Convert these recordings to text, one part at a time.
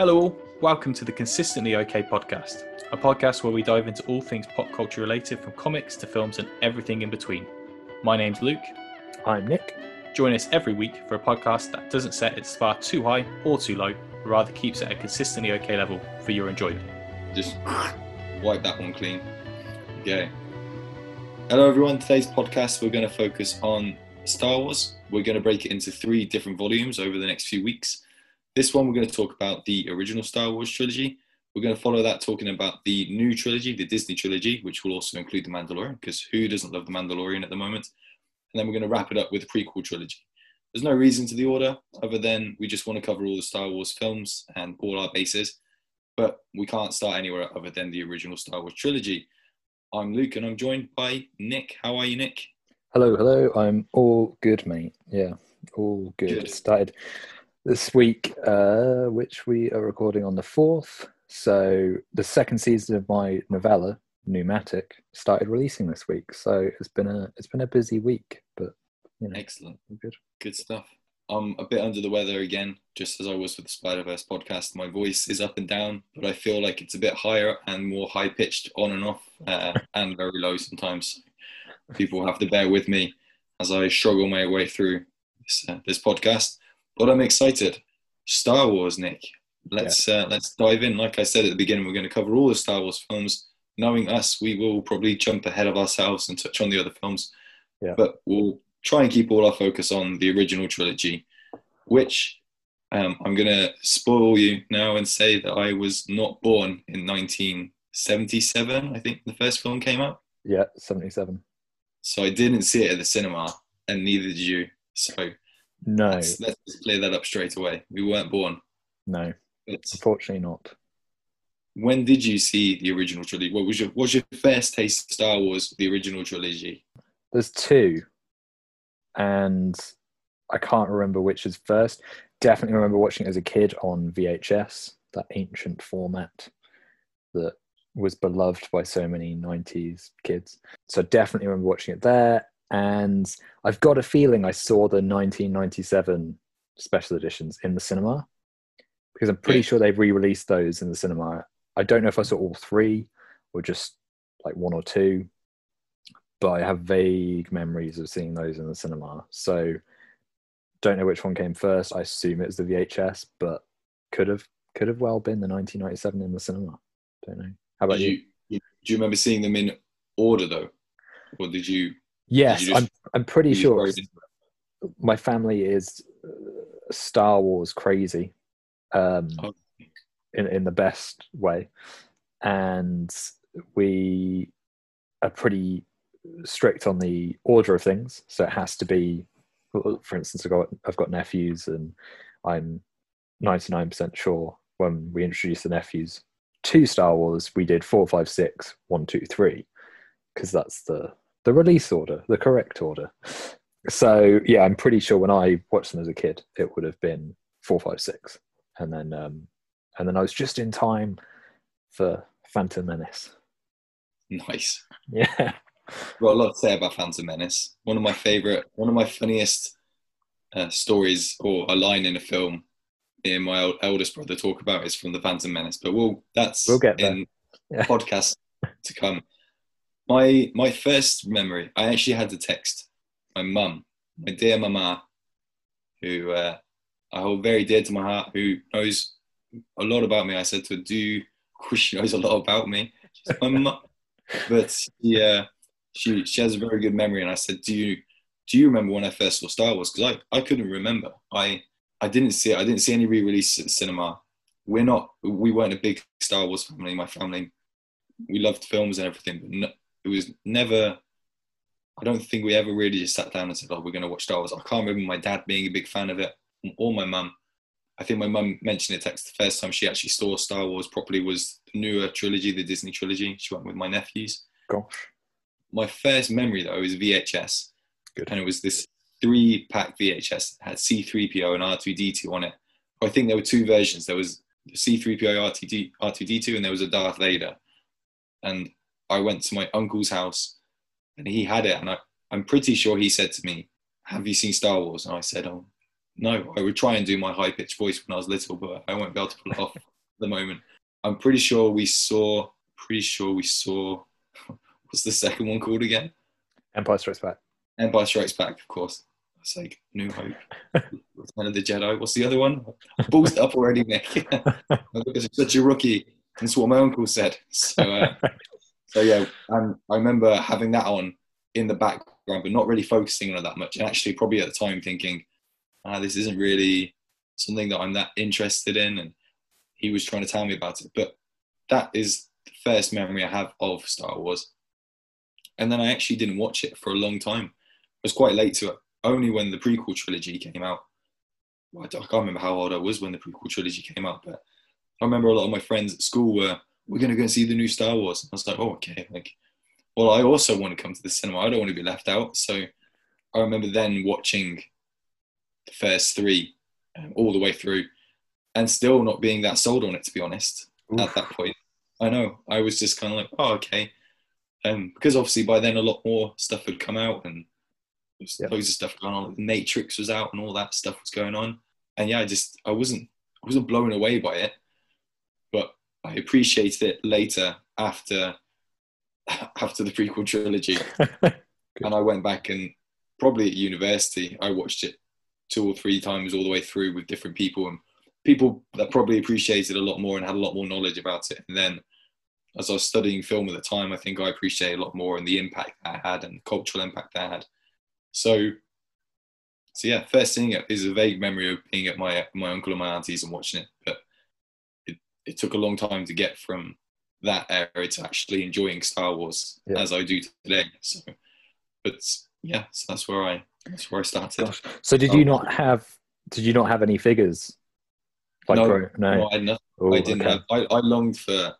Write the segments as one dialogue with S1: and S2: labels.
S1: Hello, all. Welcome to the Consistently OK podcast, a podcast where we dive into all things pop culture related from comics to films and everything in between. My name's Luke.
S2: I'm Nick.
S1: Join us every week for a podcast that doesn't set its bar too high or too low, but rather keeps it at a consistently OK level for your enjoyment.
S3: Just wipe that one clean. Okay. Hello, everyone. Today's podcast, we're going to focus on Star Wars. We're going to break it into three different volumes over the next few weeks. This one, we're going to talk about the original Star Wars trilogy. We're going to follow that talking about the new trilogy, the Disney trilogy, which will also include The Mandalorian, because who doesn't love The Mandalorian at the moment? And then we're going to wrap it up with the prequel trilogy. There's no reason to the order other than we just want to cover all the Star Wars films and all our bases, but we can't start anywhere other than the original Star Wars trilogy. I'm Luke and I'm joined by Nick. How are you, Nick?
S2: Hello, hello. I'm all good, mate. Yeah, all good.
S3: Good.
S2: Started this week, uh, which we are recording on the 4th. So the second season of my novella, Pneumatic, started releasing this week. So it's been a it's been a busy week, but you know,
S3: Excellent.
S2: good.
S3: Good stuff. I'm a bit under the weather again, just as I was with the Spider Verse podcast. My voice is up and down, but I feel like it's a bit higher and more high pitched on and off, uh, and very low sometimes. People have to bear with me as I struggle my way through this, uh, this podcast. But I'm excited. Star Wars, Nick. Let's uh, let's dive in. Like I said at the beginning, we're going to cover all the Star Wars films. Knowing us, we will probably jump ahead of ourselves and touch on the other films.
S2: Yeah.
S3: But we'll try and keep all our focus on the original trilogy, which um, I'm going to spoil you now and say that I was not born in 1977. I think the first film came out,
S2: Yeah, 77.
S3: so I didn't see it at the cinema, and neither did you. So
S2: No,
S3: let's, let's just clear that up straight away. We weren't born.
S2: no, unfortunately not.
S3: when did you see the original trilogy? What was your what was your first taste of Star Wars, the original trilogy?
S2: There's two, and I can't remember which is first. Definitely remember watching it as a kid on VHS, that ancient format that was beloved by so many 90s kids. So definitely remember watching it there. And I've got a feeling I saw the 1997 special editions in the cinema because I'm pretty sure they've re released those in the cinema. I don't know if I saw all three or just like one or two but I have vague memories of seeing those in the cinema. So don't know which one came first. I assume it was the VHS, but could have could have well been the 1997 in the cinema. Don't know. How about you,
S3: you do you remember seeing them in order though, or did you?
S2: Yes,
S3: just-
S2: I'm. I'm pretty sure
S3: throw it in?
S2: my family is uh, Star Wars crazy, um,
S3: Oh.
S2: in in the best way, and we are pretty strict on the order of things. So it has to be, for instance, I've got I've got nephews, and I'm 99% sure when we introduced the nephews to Star Wars, we did four, five, six, one, two, three, because that's the the release order, the correct order. So yeah, I'm pretty sure when I watched them as a kid, it would have been four, five, six, and then um, and then I was just in time for Phantom Menace.
S3: Nice.
S2: Yeah,
S3: Got a lot to say about Phantom Menace. One of my favorite, one of my funniest uh, stories or a line in a film. Me and my el- eldest brother talk about is from the Phantom Menace, but we'll that's
S2: We'll get there.
S3: in
S2: Yeah.
S3: podcast to come. My my first memory, I actually had to text my mum, my dear mama, who uh, I hold very dear to my heart, who knows a lot about me. I said to her, "Do of course she knows a lot about me." She's my mum, but she, uh, she she has a very good memory. And I said, "Do you do you remember when I first saw Star Wars?" Because I, I couldn't remember. I I didn't see I didn't see any re-release at the cinema. We're not we weren't a big Star Wars family. My family we loved films and everything, but no, it was never. I don't think we ever really just sat down and said, "Oh, we're going to watch Star Wars." I can't remember my dad being a big fan of it, or my mum. I think my mum mentioned it text the first time she actually saw Star Wars properly was the newer trilogy, the Disney trilogy. She went with my nephews.
S2: gosh,
S3: My first memory though is VHS,
S2: Good.
S3: and it was this three-pack VHS that had C3PO and R2D2 on it. I think there were two versions. There was C3PO R2D, R2D2, and there was a Darth Vader. And I went to my uncle's house, and he had it, and I, I'm pretty sure he said to me, "Have you seen Star Wars?" And I said, "Oh, no, I would try and do my high pitched voice when I was little, but I won't be able to pull it off at the moment. I'm pretty sure we saw. Pretty sure we saw. What's the second one called again?
S2: Empire Strikes Back.
S3: Empire Strikes Back, of course. It's like New Hope, Return of the Jedi. What's the other one? Ballsed up already, Nick. because I'm such a rookie. That's what my uncle said. So, uh, so yeah, um, I remember having that on in the background, but not really focusing on it that much. And actually, probably at the time, thinking, ah, this isn't really something that I'm that interested in. And he was trying to tell me about it. But that is the first memory I have of Star Wars. And then I actually didn't watch it for a long time. I was quite late to it. Only when the prequel trilogy came out. Well, I can't remember how old I was when the prequel trilogy came out, but I remember a lot of my friends at school were, "We're going to go and see the new Star Wars." I was like, "Oh, okay." Like, well, I also want to come to the cinema. I don't want to be left out. So I remember then watching the first three um, all the way through, and still not being that sold on it. To be honest, Oof. at that point, I know I was just kind of like, "Oh, okay," um, because obviously by then a lot more stuff had come out and yep. loads of stuff going on. The Matrix was out and all that stuff was going on, and yeah, I just I wasn't I wasn't blown away by it, but I appreciated it later after after the prequel trilogy, and I went back and probably at university I watched it two or three times all the way through with different people and people that probably appreciated a lot more and had a lot more knowledge about it, and then as I was studying film at the time, I think I appreciated a lot more and the impact that I had and the cultural impact that I had. So, so yeah, first seeing it is a vague memory of being at my my uncle and my auntie's and watching it, but it, took a long time to get from that era to actually enjoying Star Wars yeah. as I do today. So, but yeah, so that's where I that's where I started. Gosh.
S2: So did you um, not have did you not have any figures?
S3: Like no, no, no, I. Ooh, I didn't okay. have. I, I longed for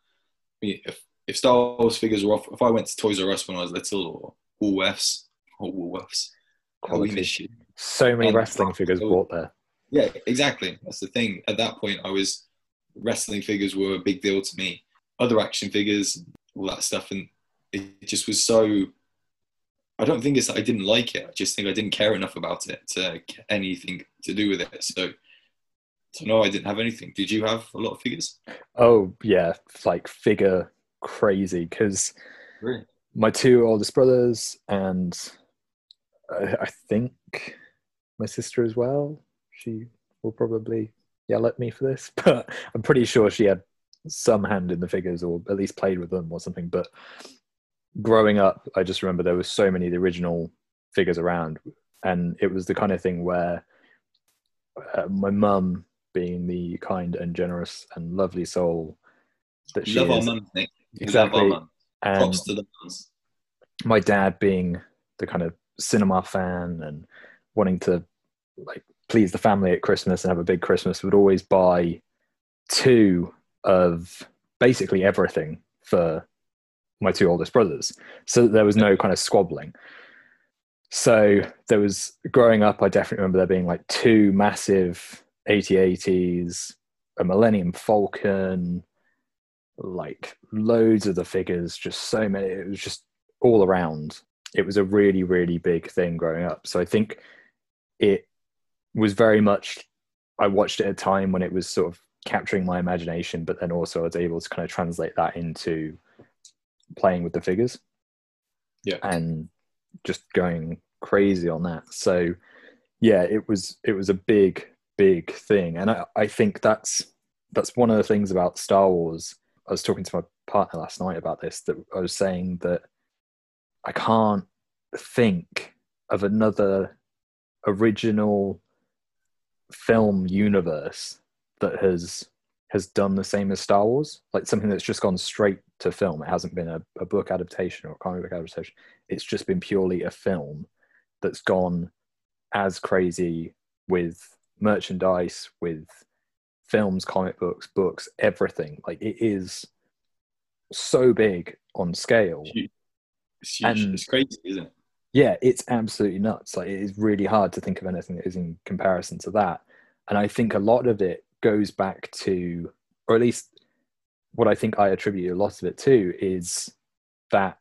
S3: if if Star Wars figures were off. If I went to Toys R Us when I was little or Woolworths or Woolworths,
S2: quality. So many and wrestling figures bought there.
S3: Yeah, exactly. That's the thing. At that point, I was wrestling figures were a big deal to me. Other action figures, all that stuff, and it just was so. I don't think it's that I didn't like it. I just think I didn't care enough about it to get anything to do with it. So, so no, I didn't have anything. Did you have a lot of figures?
S2: Oh yeah, like figure crazy because really? my two oldest brothers and uh, I think my sister as well. She will probably yell at me for this, but I'm pretty sure she had some hand in the figures or at least played with them or something. But growing up, I just remember there were so many of the original figures around, and it was the kind of thing where uh, my mum, being the kind and generous and lovely soul
S3: that she Love is, our Nick.
S2: exactly,
S3: and Props to the mums.
S2: my dad being the kind of cinema fan and wanting to like please the family at Christmas and have a big Christmas would always buy two of basically everything for my two oldest brothers. So that there was no kind of squabbling. So there was growing up, I definitely remember there being like two massive AT-ATs, a Millennium Falcon, like loads of the figures, just so many. It was just all around it was a really really big thing growing up so i think it was very much i watched it at a time when it was sort of capturing my imagination but then also i was able to kind of translate that into playing with the figures.
S3: Yeah.
S2: And just going crazy on that. So yeah it was it was a big big thing. And i, I think that's that's one of the things about star wars. I was talking to my partner last night about this that i was saying that I can't think of another original film universe that has has done the same as Star Wars, like something that's just gone straight to film. It hasn't been a, a book adaptation or a comic book adaptation. It's just been purely a film that's gone as crazy with merchandise, with films, comic books, books, everything. Like it is so big on scale.
S3: It's huge. And, it's crazy, isn't it?
S2: Yeah, it's absolutely nuts. Like it is really hard to think of anything that is in comparison to that. And I think a lot of it goes back to, or at least what I think I attribute a lot of it to, is that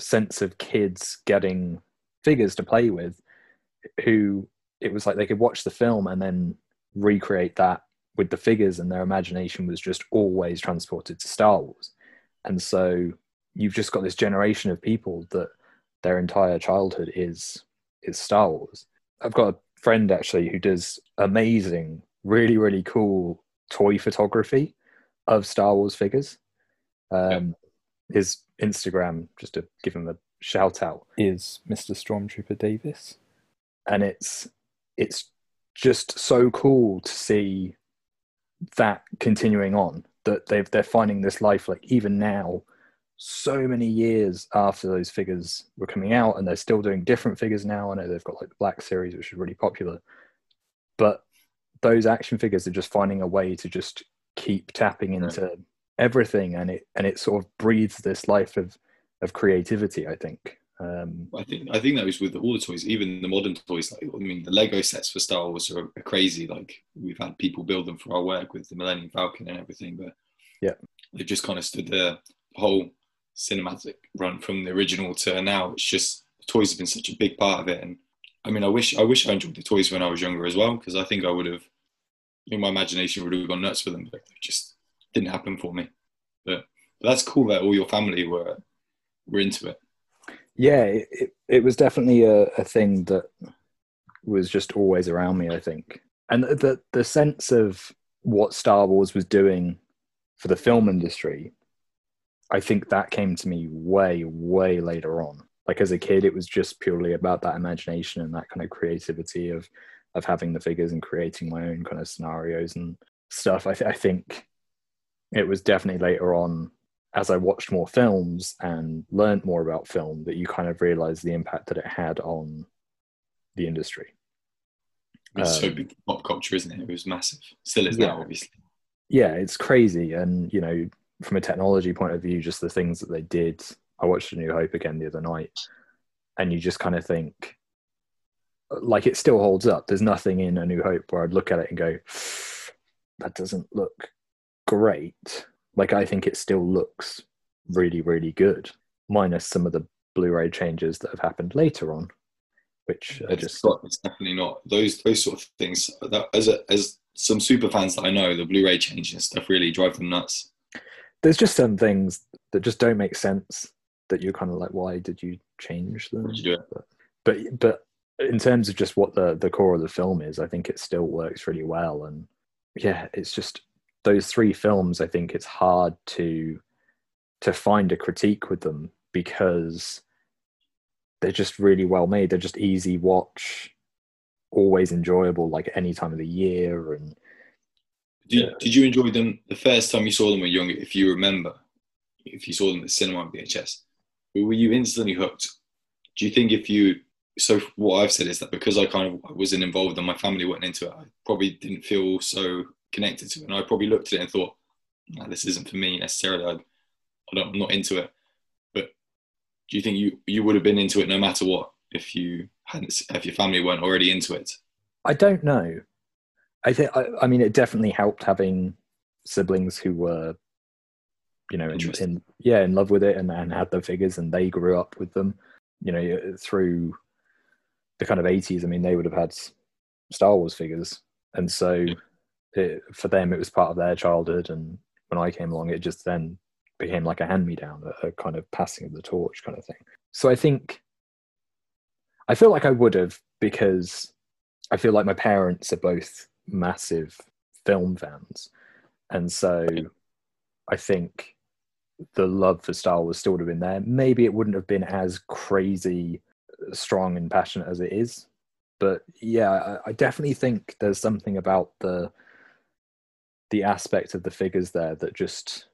S2: sense of kids getting figures to play with who it was like they could watch the film and then recreate that with the figures, and their imagination was just always transported to Star Wars. And so you've just got this generation of people that their entire childhood is is Star Wars. I've got a friend actually who does amazing, really really cool toy photography of Star Wars figures. Um, His Instagram, just to give him a shout out, is Mr. Stormtrooper Davis, and it's it's just so cool to see that continuing on. That they've they're finding this life like even now, so many years after those figures were coming out, and they're still doing different figures now. I know they've got like the Black Series, which is really popular, but those action figures are just finding a way to just keep tapping into everything and it and it sort of breathes this life of of creativity i think um
S3: I think I think that was with all the toys, even the modern toys. Like I mean, the Lego sets for Star Wars are, are crazy. Like we've had people build them for our work with the Millennium Falcon and everything, but
S2: Yeah.
S3: they've just kind of stood the whole cinematic run from the original to now. It's just toys have been such a big part of it, and I mean, I wish I wish I enjoyed the toys when I was younger as well, because I think I would have, in my imagination, would have gone nuts for them, but it just didn't happen for me. But, but that's cool that all your family were were into it.
S2: yeah it, it, it was definitely a, a thing that was just always around me i think and the the sense of what star wars was doing for the film industry i think that came to me way way later on like as a kid it was just purely about that imagination and that kind of creativity of of having the figures and creating my own kind of scenarios and stuff i, th- I think it was definitely later on as I watched more films and learned more about film that you kind of realized the impact that it had on the industry.
S3: It's so
S2: Um,
S3: big pop culture, isn't it? It was massive. Still is
S2: Yeah.
S3: now, obviously.
S2: Yeah, it's crazy. And, you know, from a technology point of view, just the things that they did. I watched A New Hope again the other night, and you just kind of think, like, it still holds up. There's nothing in A New Hope where I'd look at it and go, that doesn't look great. Like, I think it still looks really, really good, minus some of the Blu ray changes that have happened later on, which are
S3: It's,
S2: just.
S3: not- it's definitely not those those sort of things. That, as a, as some super fans that I know, the Blu-ray changes and stuff really drive them nuts.
S2: There's just some things that just don't make sense that you're kind of like, why did you change them?
S3: Why'd you do it?
S2: But, but but in terms of just what the the core of the film is, I think it still works really well. And yeah, it's just those three films. I think it's hard to to find a critique with them because they're just really well made. They're just easy watch, always enjoyable, like any time of the year. And
S3: Did,
S2: Yeah.
S3: did you enjoy them the first time you saw them when you were younger? If you remember, if you saw them at the cinema on VHS, were you instantly hooked? Do you think if you so what I've said is that because I kind of wasn't involved and my family weren't into it, I probably didn't feel so connected to it, and I probably looked at it and thought, nah, "This isn't for me necessarily. I, I don't, I'm not into it." But do you think you you would have been into it no matter what if you hadn't if your family weren't already into it?
S2: I don't know. I think I, I mean it definitely helped having siblings who were, you know, in, in yeah, in love with it and, and had the figures and they grew up with them. You know, through the kind of eighties. I mean, they would have had Star Wars figures, and so it, for them it was part of their childhood. And when I came along, it just then became like a hand me down, a, a kind of passing of the torch kind of thing. So I think I feel like I would have because I feel like my parents are both massive film fans. And so I think the love for Star Wars still would have been there. Maybe it wouldn't have been as crazy, strong, and passionate as it is. But yeah, I, definitely think there's something about the the aspect of the figures there that just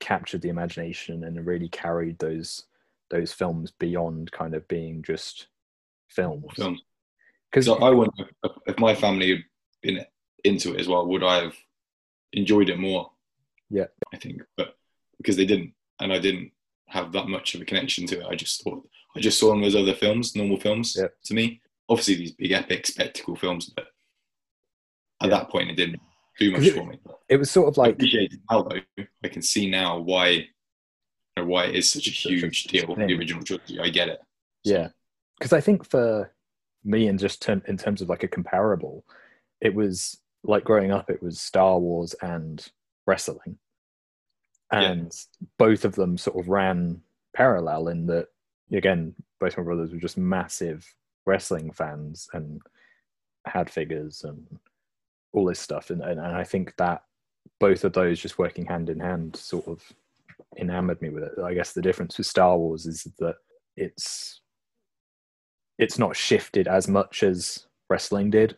S2: captured the imagination and really carried those those films beyond kind of being just films. Because
S3: So I wonder if- my family been into it as well, would I have enjoyed it more?
S2: Yeah.
S3: I think, but because they didn't, and I didn't have that much of a connection to it, I just thought I just saw them as other films, normal films
S2: Yeah.
S3: to me. Obviously, these big epic spectacle films, but at
S2: Yeah.
S3: that point, it didn't do much
S2: it-
S3: for me.
S2: it was sort of like
S3: it now, though. I can see now why, you know, why it is such a
S2: Such a
S3: huge deal. The original trilogy, I get it. So,
S2: Yeah, because I think for me and just term, in terms of like a comparable, it was like growing up. It was Star Wars and wrestling, and yeah. both of them sort of ran parallel in that. Again, both my brothers were just massive wrestling fans and had figures and all this stuff, and, and, and I think that both of those just working hand in hand sort of enamored me with it. I guess the difference with Star Wars is that it's it's not shifted as much as wrestling did.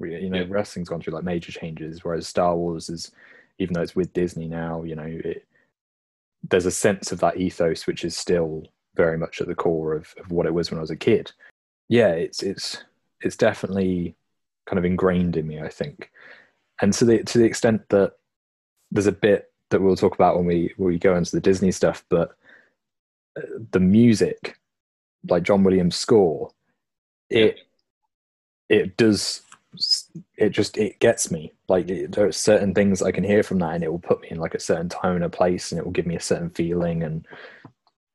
S2: You know, yeah. wrestling's gone through like major changes, whereas Star Wars is, even though it's with Disney now, you know, it, there's a sense of that ethos which is still very much at the core of, of what it was when I was a kid. Yeah, it's it's it's definitely kind of ingrained in me, I think. And to the to the extent that there's a bit that we'll talk about when we when we go into the Disney stuff, but uh, the music, like John Williams' score, it it does it just it gets me like it, there are certain things i can hear from that and it will put me in like a certain time and a place and it will give me a certain feeling and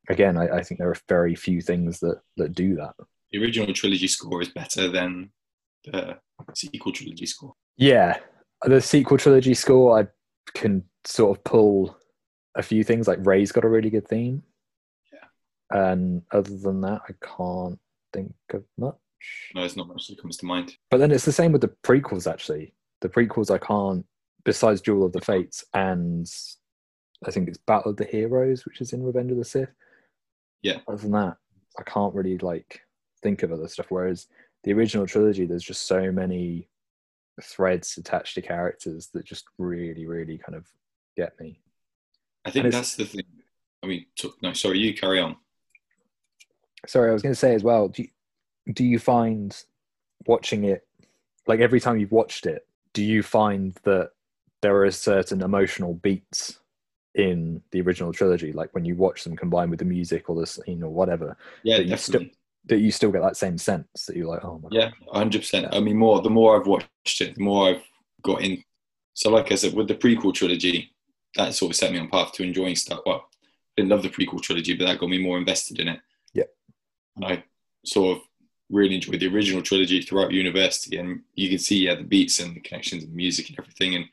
S2: again i, I think there are very few things that that do that
S3: the original trilogy score is better than the sequel trilogy score
S2: yeah the sequel trilogy score i can sort of pull a few things. Like Rey's got a really good theme. Yeah. And other than that, I can't think of much.
S3: No, it's not much that comes to mind.
S2: But then it's the same with the prequels. Actually, the prequels I can't. Besides Duel of the Fates and I think it's Battle of the Heroes, which is in Revenge of the Sith.
S3: Yeah.
S2: Other than that, I can't really like think of other stuff. Whereas the original trilogy, there's just so many threads attached to characters that just really, really kind of get me.
S3: I think that's the thing. I mean, no, sorry, you carry on.
S2: Sorry, I was going to say as well. Do you, do you find watching it, like every time you've watched it, do you find that there are certain emotional beats in the original trilogy, like when you watch them combined with the music or the scene or whatever?
S3: Yeah,
S2: that. You still, that you still get that same sense that you're like, oh my
S3: yeah, hundred percent. I mean, more the more I've watched it, the more I've got in. So, like I said, with the prequel trilogy, that sort of set me on path to enjoying stuff. Well, I didn't love the prequel trilogy, but that got me more invested in it.
S2: Yeah,
S3: and I sort of really enjoyed the original trilogy throughout university, and you can see yeah the beats and the connections and music and everything. And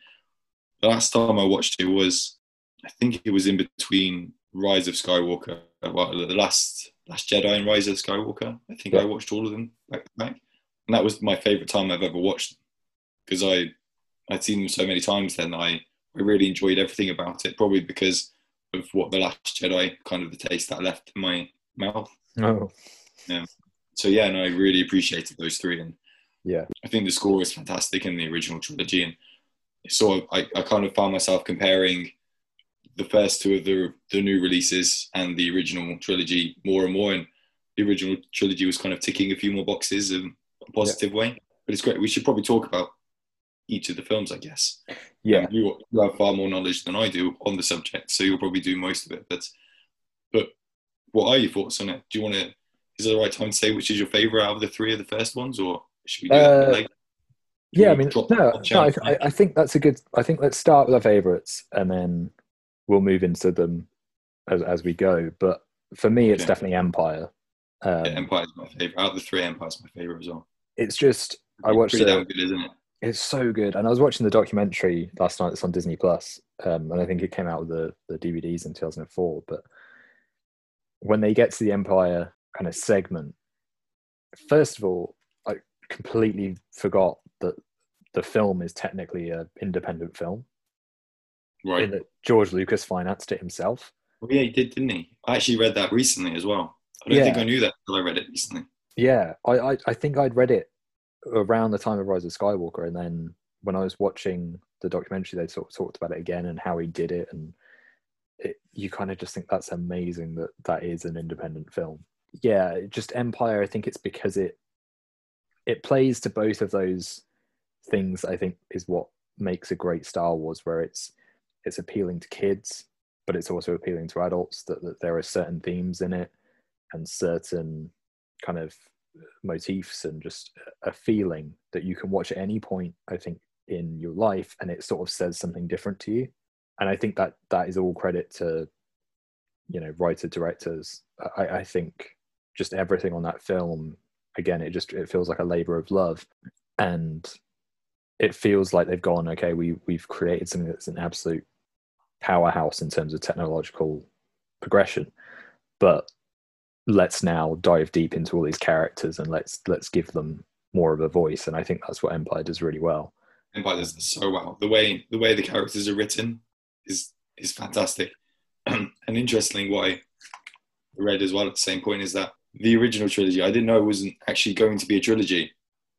S3: the last time I watched it was, I think it was in between Rise of Skywalker, well, the last Last Jedi and Rise of Skywalker. I think yeah. I watched all of them back to back, and that was my favorite time I've ever watched because I I'd seen them so many times. Then I I really enjoyed everything about it, probably because of what the Last Jedi kind of the taste that left in my mouth.
S2: Oh,
S3: yeah. So yeah, and I really appreciated those three, and
S2: yeah,
S3: I think the score is fantastic in the original trilogy, and so I, I kind of found myself comparing the first two of the the new releases and the original trilogy more and more. And the original trilogy was kind of ticking a few more boxes in a positive yeah. way. But it's great. We should probably talk about each of the films, I guess.
S2: Yeah,
S3: you, you have far more knowledge than I do on the subject, so you'll probably do most of it. But but what are your thoughts on it? Do you want to? Is it the right time to say which is your favorite out of the three of the first ones, or should we do uh, that later?
S2: Yeah, I mean, no, no I, I, think that's a good. I think let's start with our favorites, and then we'll move into them as as we go. But for me, it's definitely Empire.
S3: Um, yeah, Empire is my favorite. Out of the three, Empire is my favorite as well.
S2: It's just I watched it.
S3: Good, isn't it?
S2: It's so good, and I was watching the documentary last night. It's on Disney Plus, um, and I think it came out with the the DVDs in 2004. But when they get to the Empire kind of segment, first of all, I completely forgot that the film is technically an independent film.
S3: Right.
S2: that George Lucas financed it himself.
S3: Well, yeah, he did, didn't he? I actually read that recently as well. I don't yeah. think I knew that until I read it recently.
S2: Yeah, I, I, I think I'd read it around the time of Rise of Skywalker, and then when I was watching the documentary, they sort of talked about it again and how he did it, and it, you kind of just think that's amazing that that is an independent film. Yeah, just Empire. I think it's because it it plays to both of those things. I think is what makes a great Star Wars, where it's it's appealing to kids, but it's also appealing to adults. That, that there are certain themes in it and certain kind of motifs and just a feeling that you can watch at any point. I think in your life, and it sort of says something different to you. And I think that that is all credit to you know writer directors. I, I think just everything on that film again, it just it feels like a labor of love, and it feels like they've gone okay. We we've created something that's an absolute powerhouse in terms of technological progression, but let's now dive deep into all these characters and let's let's give them more of a voice. And I think that's what Empire does really well.
S3: Empire does so well. The way the way the characters are written is is fantastic. and interestingly, what I read as well at the same point is that the original trilogy, I didn't know it wasn't actually going to be a trilogy.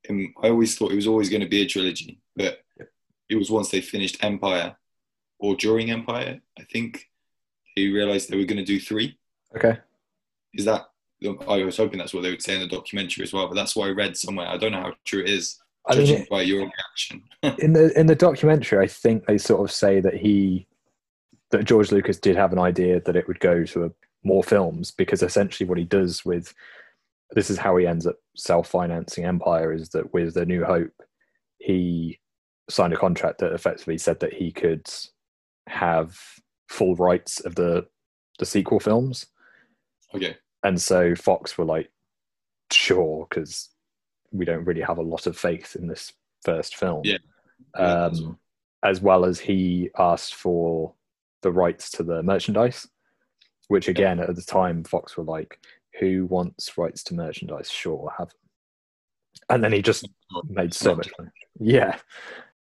S3: And I always thought it was always going to be a trilogy, but it was once they finished Empire or during Empire, I think they realized they were going to do three.
S2: Okay.
S3: Is that? I was hoping that's what they would say in the documentary as well, but that's what I read somewhere. I don't know how true it is.
S2: I mean,
S3: Judging by your reaction,
S2: in the in the documentary, I think they sort of say that he that George Lucas did have an idea that it would go to a, more films because essentially what he does with this is how he ends up self-financing Empire is that with the New Hope, he signed a contract that effectively said that he could have full rights of the the sequel films.
S3: okay,
S2: and so Fox were like, sure, because we don't really have a lot of faith in this first film.
S3: Yeah. Yeah,
S2: Um, as well as he asked for the rights to the merchandise, which again at the time Fox were like, who wants rights to merchandise? Sure, have. And then he just made so much money. Yeah.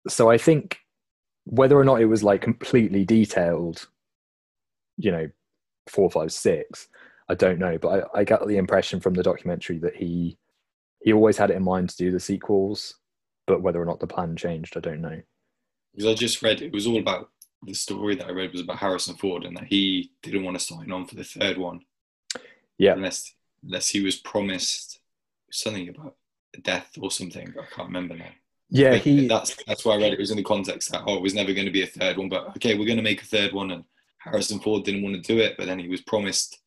S2: So I think whether or not it was like completely detailed, you know, four, five, six, I don't know. But I, I got the impression from the documentary that he he always had it in mind to do the sequels, but whether or not the plan changed, I don't know.
S3: because I just read it was all about the story that I read was about Harrison Ford and that he didn't want to sign on for the third one
S2: Yeah.
S3: unless unless he was promised something about death or something. I can't remember now.
S2: Yeah,
S3: Like,
S2: he
S3: that's that's why I read it. It was in the context that oh, it was never going to be a third one, but okay, we're going to make a third one, and Harrison Ford didn't want to do it, but then he was promised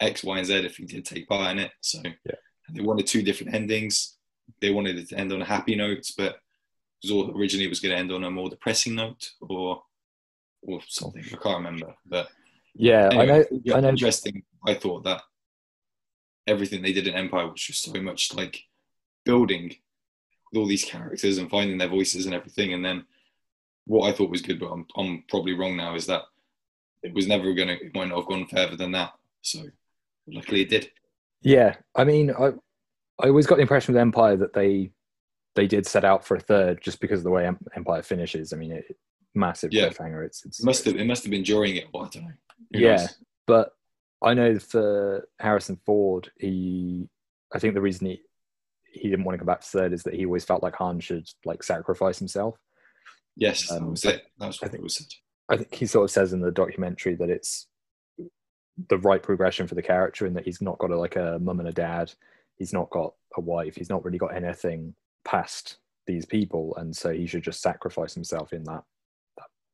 S3: X, Y, and Z if he did take part in it. So
S2: Yeah.
S3: they wanted two different endings. They wanted it to end on a happy note, but it was all originally it was going to end on a more depressing note or or something. I can't remember, but
S2: yeah, I know I know
S3: Interesting. I thought that everything they did in Empire was just so much like building with all these characters and finding their voices and everything. And then what I thought was good, but I'm, I'm probably wrong now, is that it was never going to, it might not have gone further than that. So luckily it did.
S2: Yeah, I mean, I I always got the impression with Empire that they they did set out for a third just because of the way Empire finishes. I mean, it, massive
S3: Yeah.
S2: cliffhanger. It's it's
S3: It must have, it must have been during it. Or I don't know. Who
S2: yeah,
S3: knows?
S2: but I know for Harrison Ford, he I think the reason he he didn't want to come back to third is that he always felt like Han should like sacrifice himself.
S3: Yes, that
S2: Um,
S3: was
S2: I-
S3: it. That was
S2: I think-
S3: it was said.
S2: I think he sort of says in the documentary that it's the right progression for the character and that he's not got a, like a mum and a dad. He's not got a wife. He's not really got anything past these people, and so he should just sacrifice himself in that that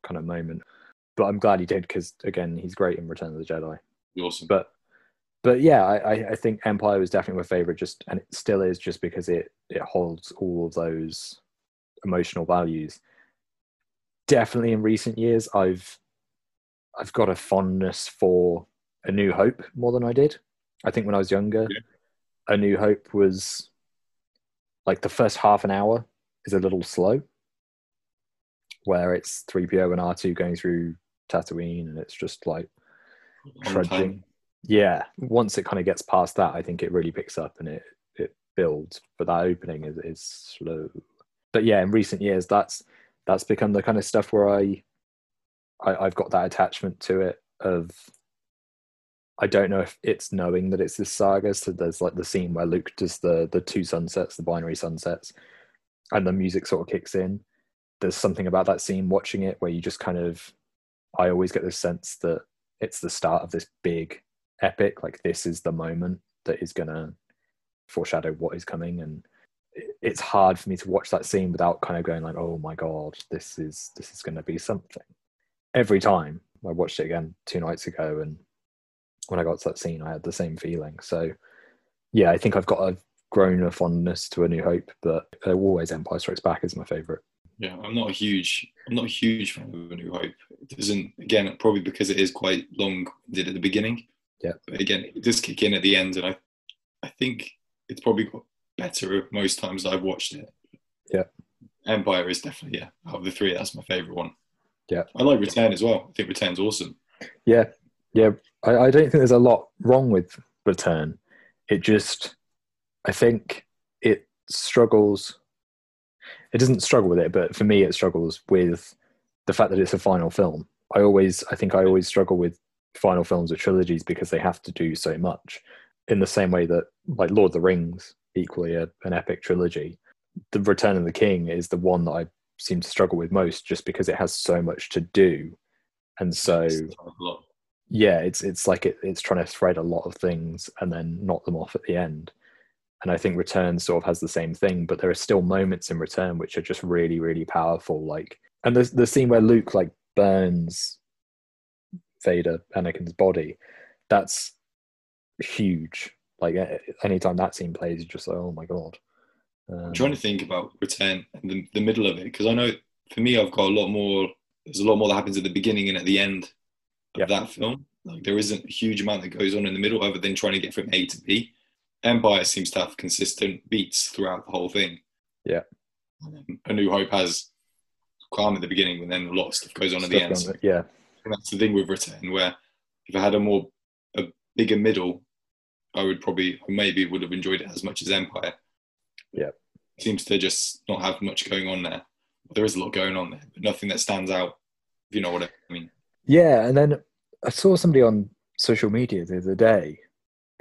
S2: kind of moment. But I'm glad he did because again, he's great in Return of the Jedi.
S3: Awesome.
S2: But but yeah, I, I- think Empire was definitely my favorite, just and it still is, just because it it holds all of those emotional values. Definitely in recent years, I've I've got a fondness for A New Hope more than I did. I think when I was younger,
S3: Yeah.
S2: A New Hope was like the first half an hour is a little slow, where it's 3PO and R2 going through Tatooine, and it's just like trudging. Yeah, once it kind of gets past that, I think it really picks up and it it builds. But that opening is is slow. But yeah, in recent years, that's that's become the kind of stuff where I, I I've got that attachment to it. Of I don't know if it's knowing that it's this saga. So there's like the scene where Luke does the the two sunsets, the binary sunsets, and the music sort of kicks in. There's something about that scene watching it where you just kind of I always get this sense that it's the start of this big epic like this is the moment that is going to foreshadow what is coming. And it's hard for me to watch that scene without kind of going like oh my god this is this is going to be something. Every time i watched it again two nights ago and when i got to that scene i had the same feeling. So yeah i think i've got a grown a fondness to a new hope but uh, always empire strikes back is my favorite
S3: Yeah, I'm not a huge, I'm not a huge fan of A New Hope. It doesn't, again, probably because it is quite long did at the beginning.
S2: Yeah.
S3: But again, it does kick in at the end, and I, I think it's probably got better most times I've watched it.
S2: Yeah.
S3: Empire is definitely yeah out of the three that's my favorite one.
S2: Yeah.
S3: I like Return as well. I think Return's awesome.
S2: Yeah, yeah. I, I don't think there's a lot wrong with Return. It just, I think it struggles. It doesn't struggle with it, but for me, it struggles with the fact that it's a final film. I always, I think, I always struggle with final films or trilogies because they have to do so much. In the same way that, like Lord of the Rings, equally a, an epic trilogy, the Return of the King is the one that I seem to struggle with most, just because it has so much to do, and so
S3: It's a lot.
S2: yeah, it's it's like it, it's trying to thread a lot of things and then knock them off at the end. And I think Return sort of has the same thing, but there are still moments in Return which are just really, really powerful. Like, and the the scene where Luke like burns Vader, Anakin's body, that's huge. Like, anytime that scene plays, you're just like, oh my god. Um,
S3: I'm trying to think about Return and the, the middle of it because I know for me I've got a lot more. There's a lot more that happens at the beginning and at the end of that film. Like there isn't a huge amount that goes on in the middle other than trying to get from A to B. Empire seems to have consistent beats throughout the whole thing.
S2: Yeah.
S3: A New Hope has calm at the beginning, and then a lot of stuff goes on at the end.
S2: it, yeah,
S3: And that's the thing with Return, where if I had a more a bigger middle, I would probably maybe would have enjoyed it as much as Empire.
S2: Yeah.
S3: seems to just not have much going on there. There is a lot going on there, but nothing that stands out. If you know what I mean.
S2: Yeah, and then I saw somebody on social media the other day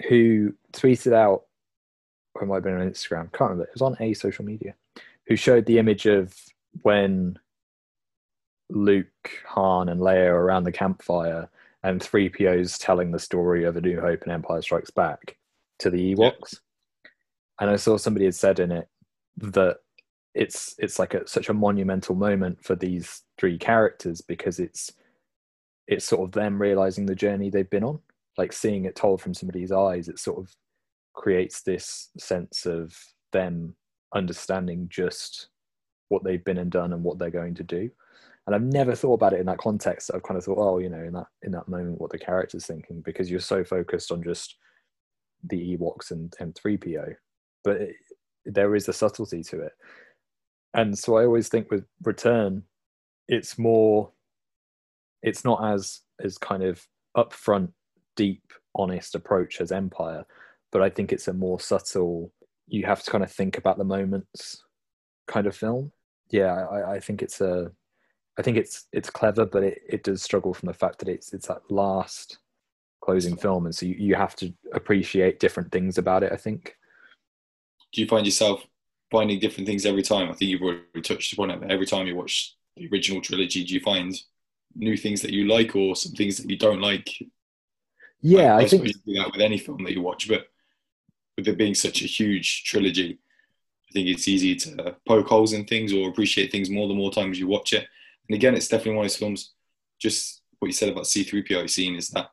S2: who tweeted out, or it might have been on Instagram, can't remember, it was on a social media, who showed the image of when Luke, Han, and Leia are around the campfire and 3PO's telling the story of A New Hope and Empire Strikes Back to the Ewoks. And I saw somebody had said in it that it's it's like a, such a monumental moment for these three characters because it's it's sort of them realizing the journey they've been on like seeing it told from somebody's eyes it's sort of creates this sense of them understanding just what they've been and done and what they're going to do. And i've never thought about it in that context. I've kind of thought oh you know in that in that moment what the character's thinking because you're so focused on just the ewoks and, and 3po but it, there is a subtlety to it. And so i always think with return it's more it's not as as kind of upfront deep honest approach as empire but i think it's a more subtle you have to kind of think about the moments kind of film yeah i, I think it's a i think it's it's clever but it, it does struggle from the fact that it's it's that last closing film and so you, you have to appreciate different things about it i think
S3: Do you find yourself finding different things every time? I think you've already touched upon it, but every time you watch the original trilogy, do you find new things that you like or some things that you don't like?
S2: yeah
S3: I,
S2: i, think
S3: do that with any film that you watch, but with it being such a huge trilogy, I think it's easy to poke holes in things or appreciate things more the more times you watch it. And again, it's definitely one of those films. Just what you said about C3PO scene is that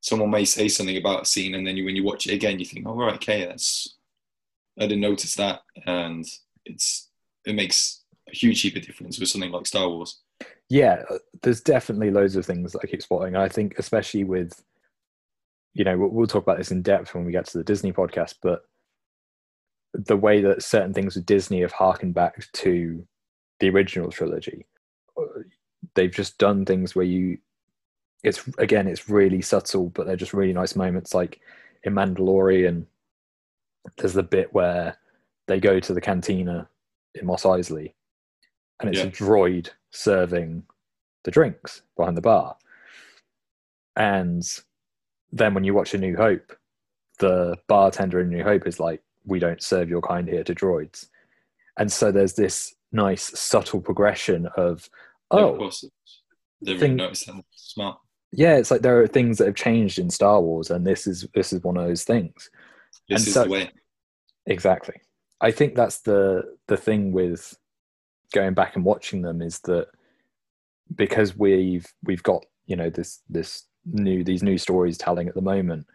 S3: someone may say something about a scene, and then you, when you watch it again, you think, "Oh, right, okay, that's I didn't notice that," and it's it makes a huge heap of difference with something like Star Wars.
S2: yeah there's definitely loads of things that i keep spotting i think especially with you know we'll, we'll talk about this in depth when we get to the disney podcast but the way that certain things with disney have harkened back to the original trilogy they've just done things where you it's again it's really subtle but they're just really nice moments like in mandalorian there's the bit where they go to the cantina in Mos Eisley and it's
S3: Yeah.
S2: a droid serving the drinks behind the bar. And then when you watch A New Hope, the bartender in New Hope is like, We don't serve your kind here to droids. And so there's this nice subtle progression of, oh,
S3: of course, they really that. Smart.
S2: yeah, it's like there are things that have changed in Star Wars, and this is this is one of those things.
S3: This
S2: And
S3: is
S2: so-
S3: the way.
S2: Exactly. I think that's the the thing with going back and watching them is that because we've we've got you know this this new these new stories telling at the moment,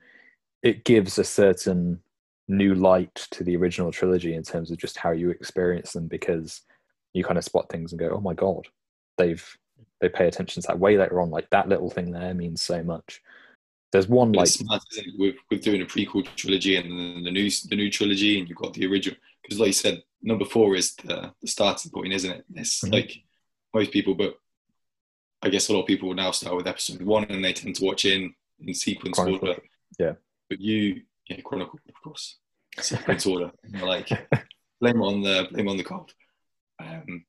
S2: it gives a certain new light to the original trilogy in terms of just how you experience them because you kind of spot things and go, oh my god, they've they pay attention to that way later on. Like that little thing there means so much. there's one like
S3: it's mad, isn't it, with with doing a prequel trilogy and then the new the new trilogy, and you've got the original. Because, like you said, number four is the, the starting point, isn't it? It's
S2: Mhm.
S3: like most people, but I guess a lot of people will now start with episode one, and they tend to watch in in sequence order.
S2: Yeah.
S3: But you, yeah, Chronicle, of course, sequence order. And you're like, blame on the blame on the cold. Um,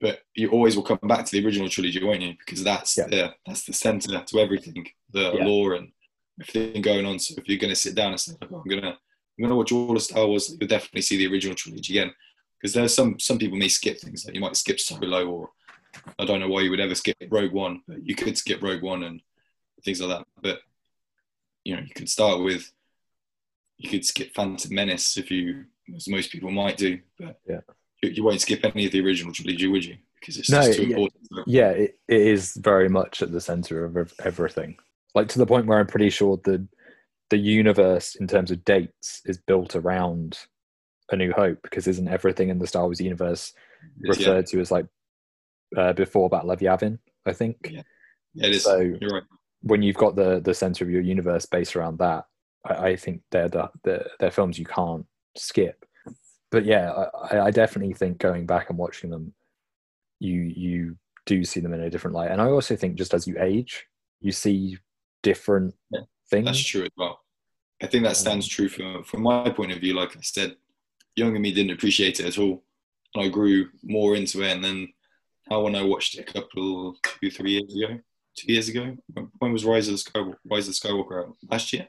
S3: but you always will come back to the original trilogy, won't you? Because that's
S2: Yeah.
S3: the that's the center to everything, the
S2: Yeah.
S3: lore and everything going on. So if you're going to sit down and say, I'm gonna I'm gonna watch all the Star Wars, you'll definitely see the original trilogy again. Because there's some some people may skip things like you might skip Solo or I don't know why you would ever skip Rogue One, but you could skip Rogue One and things like that. But you know, you could start with you could skip Phantom Menace if you, as most people might do, but
S2: Yeah.
S3: you, you won't skip any of the original trilogy, would you? Because it's
S2: No,
S3: too
S2: yeah.
S3: important.
S2: yeah it, it is very much at the center of everything like to the point where i'm pretty sure the the universe in terms of dates is built around a new hope because isn't everything in the star wars universe
S3: It's- yeah,
S2: referred to as like uh, before battle of yavin i think
S3: Yeah. yeah, it is.
S2: so
S3: You're right.
S2: when you've got the the center of your universe based around that i, I think they're the, the they're films you can't skip but yeah I, I definitely think going back and watching them you you do see them in a different light and i also think just as you age you see different
S3: Yeah,
S2: things
S3: That's true as well. I think that stands true from from my point of view. Like I said, younger me didn't appreciate it at all, and I grew more into it. And then, how when I watched it a couple, two, three years ago, two years ago, when- was Rise of the Skywalker? Rise of the Skywalker out? Last year?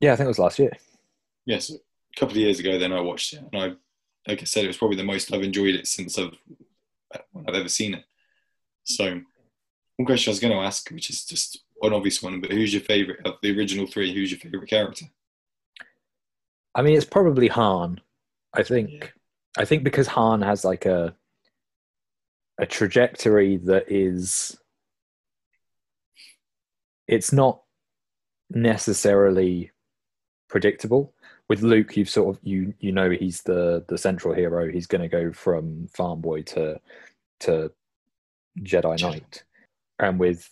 S2: yeah i think it was last year
S3: Yes, a couple of years ago. Then I watched it, and I, like I said, it was probably the most I've enjoyed it since I've I've ever seen it. So, one question I was going to ask, which is just an obvious one, but who's your favorite of the original three? Who's your favorite character?
S2: i mean it's probably han i think
S3: Yeah.
S2: i think because han has like a a trajectory that is it's not necessarily predictable. With luke you've sort of you you know he's the the central hero. He's going to go from farm boy to to jedi
S3: Jedi.
S2: knight. And with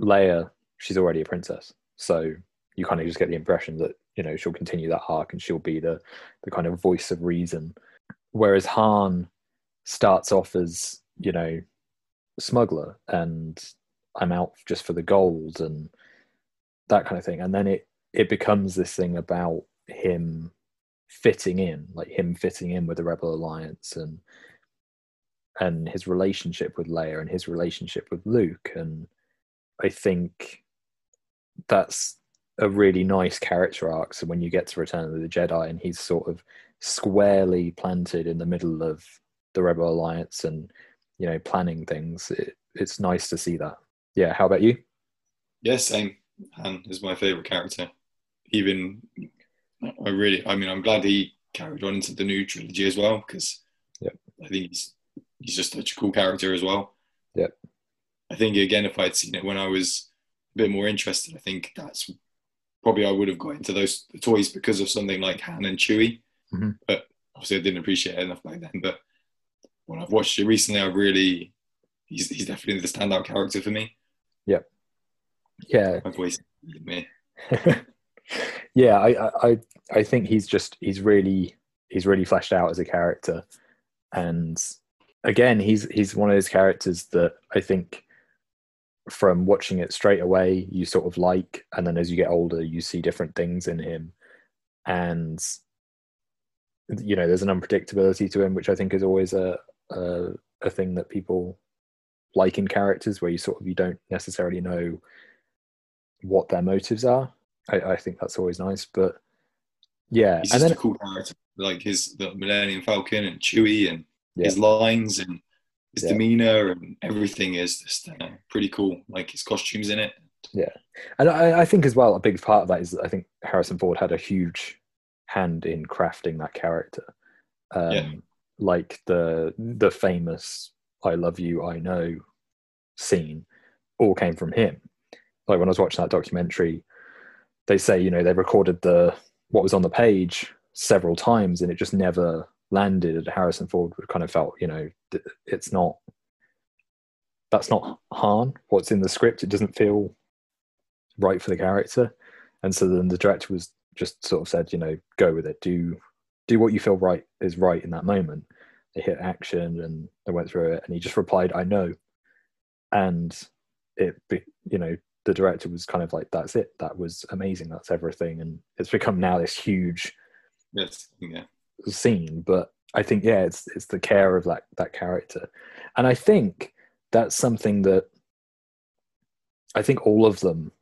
S2: leia she's already a princess. So you kind of just get the impression that you know she'll continue that arc and she'll be the the kind of voice of reason. Whereas han starts off as you know smuggler and i'm out just for the gold and that kind of thing. And then it it becomes this thing about him fitting in like him fitting in with the rebel alliance and and his relationship with leia and his relationship with luke. And i think that's a really nice character arc. So when you get to return of the jedi and he's sort of squarely planted in the middle of the rebel alliance and you know planning things it, it's nice to see that yeah how about you
S3: Yeah, same. Han is my favorite character. Even I really, I mean, I'm glad he carried on into the new trilogy as well because
S2: Yep.
S3: I think he's he's just such a cool character as well.
S2: Yep.
S3: I think again, if I'd seen it when I was a bit more interested, I think that's probably I would have got into those toys because of something like Han and Chewie.
S2: Mhm.
S3: But obviously, I didn't appreciate it enough back then. But when I've watched it recently, I really he's he's definitely the standout character for me.
S2: yeah.
S3: My voice, me.
S2: yeah I, I i i think he's just he's really he's really fleshed out as a character. And again he's he's one of those characters that i think from watching it straight away you sort of like. And then as you get older you see different things in him. And you know there's an unpredictability to him which i think is always a a, a thing that people like in characters where you sort of you don't necessarily know what their motives are i, I think that's always nice but yeah
S3: He's
S2: and then
S3: a cool character, like his the Millennium Falcon and Chewie and
S2: Yeah.
S3: his lines and his
S2: Yeah.
S3: demeanor and everything is just uh, pretty cool. Like his costumes in it.
S2: Yeah, and I, I think as well, a big part of that is I think Harrison Ford had a huge hand in crafting that character. Um,
S3: Yeah.
S2: Like the the famous "I love you, I know" scene, all came from him. Like when I was watching that documentary, they say you know they recorded the what was on the page several times, and it just never landed. And Harrison Ford kind of felt you know it's not that's not Han. What's in the script? It doesn't feel right for the character. And so then the director was just sort of said, you know, go with it. Do do what you feel right is right in that moment. They hit action and they went through it, and he just replied, "I know," and it, you know, the director was kind of like, "That's it. That was amazing. That's everything," and it's become now this huge
S3: Yes. Yeah.
S2: scene. But I think yeah, it's it's the care of that that character, and I think that's something that I think all of them,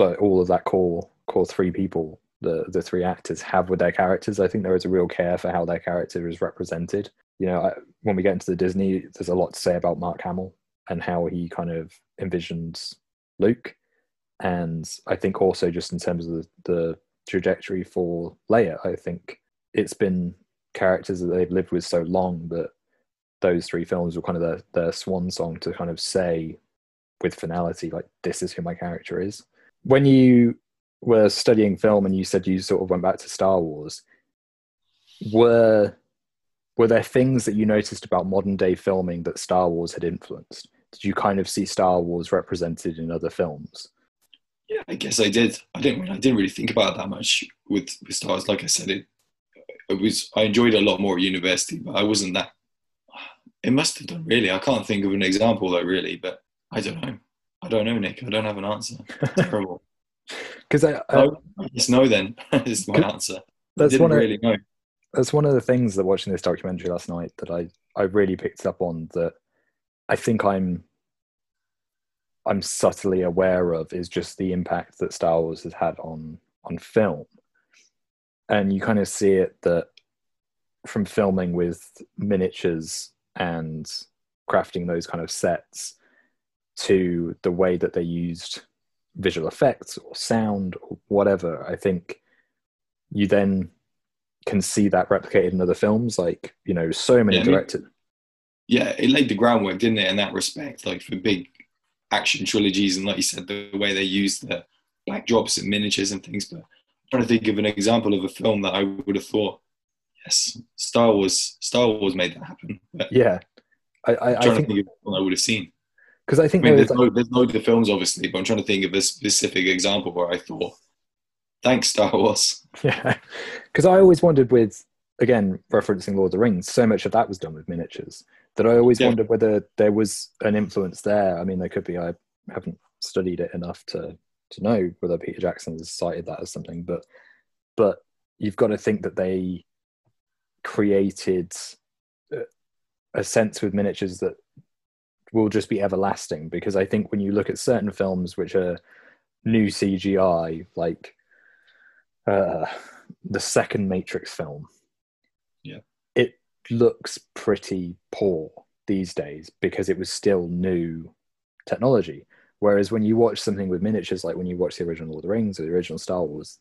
S2: all of that core core three people, the the three actors have with their characters. I think there is a real care for how their character is represented. You know, I, when we get into the Disney, there's a lot to say about Mark Hamill and how he kind of envisions Luke, and I think also just in terms of the, the trajectory for Leia, I think it's been characters that they've lived with so long that those three films were kind of their, their swan song to kind of say with finality, like, this is who my character is. When you were studying film and you said you sort of went back to Star Wars, were were there things that you noticed about modern day filming that Star Wars had influenced? Did you kind of see Star Wars represented in other films?
S3: Yeah, I guess I did. I didn't. I didn't really think about it that much with with Star Wars. Like I said, it, it was. I enjoyed it a lot more at university, but I wasn't that. It must have done really. I can't think of an example though, really. But I don't know. I don't know, Nick. I don't have an answer. Terrible.
S2: Because I, I, oh,
S3: No, I just know then is my answer.
S2: That's
S3: didn't
S2: one of
S3: really know.
S2: that's one of the things that watching this documentary last night that I I really picked up on that I think I'm I'm subtly aware of is just the impact that Star Wars has had on on film, and you kind of see it that from filming with miniatures and crafting those kind of sets to the way that they used visual effects or sound or whatever. I think you then can see that replicated in other films. Like you know, so many
S3: Yeah, I mean-
S2: directors.
S3: Yeah, it laid the groundwork, didn't it? In that respect, like for big action trilogies, and like you said, the way they used the backdrops and miniatures and things. But I'm trying to think of an example of a film that I would have thought, yes, Star Wars. Star Wars made that happen. But
S2: Yeah, I, I,
S3: I'm
S2: I think
S3: to think I would have seen.
S2: Because I
S3: I
S2: think
S3: mean,
S2: there
S3: there's,
S2: is
S3: no, there's loads of films, obviously, but I'm trying to think of a specific example where I thought, thanks, Star Wars.
S2: yeah, because I always wondered with again referencing Lord of the Rings, so much of that was done with miniatures that I always
S3: Yeah.
S2: wondered whether there was an influence there. I mean, there could be. I haven't studied it enough to to know whether Peter Jackson has cited that as something, but but you've got to think that they created a- a sense with miniatures that will just be everlasting because I think when you look at certain films which are new CGI, like uh, the second Matrix film,
S3: Yeah.
S2: it looks pretty poor these days because it was still new technology. Whereas when you watch something with miniatures, like when you watch the original Lord of the Rings or the original Star Wars,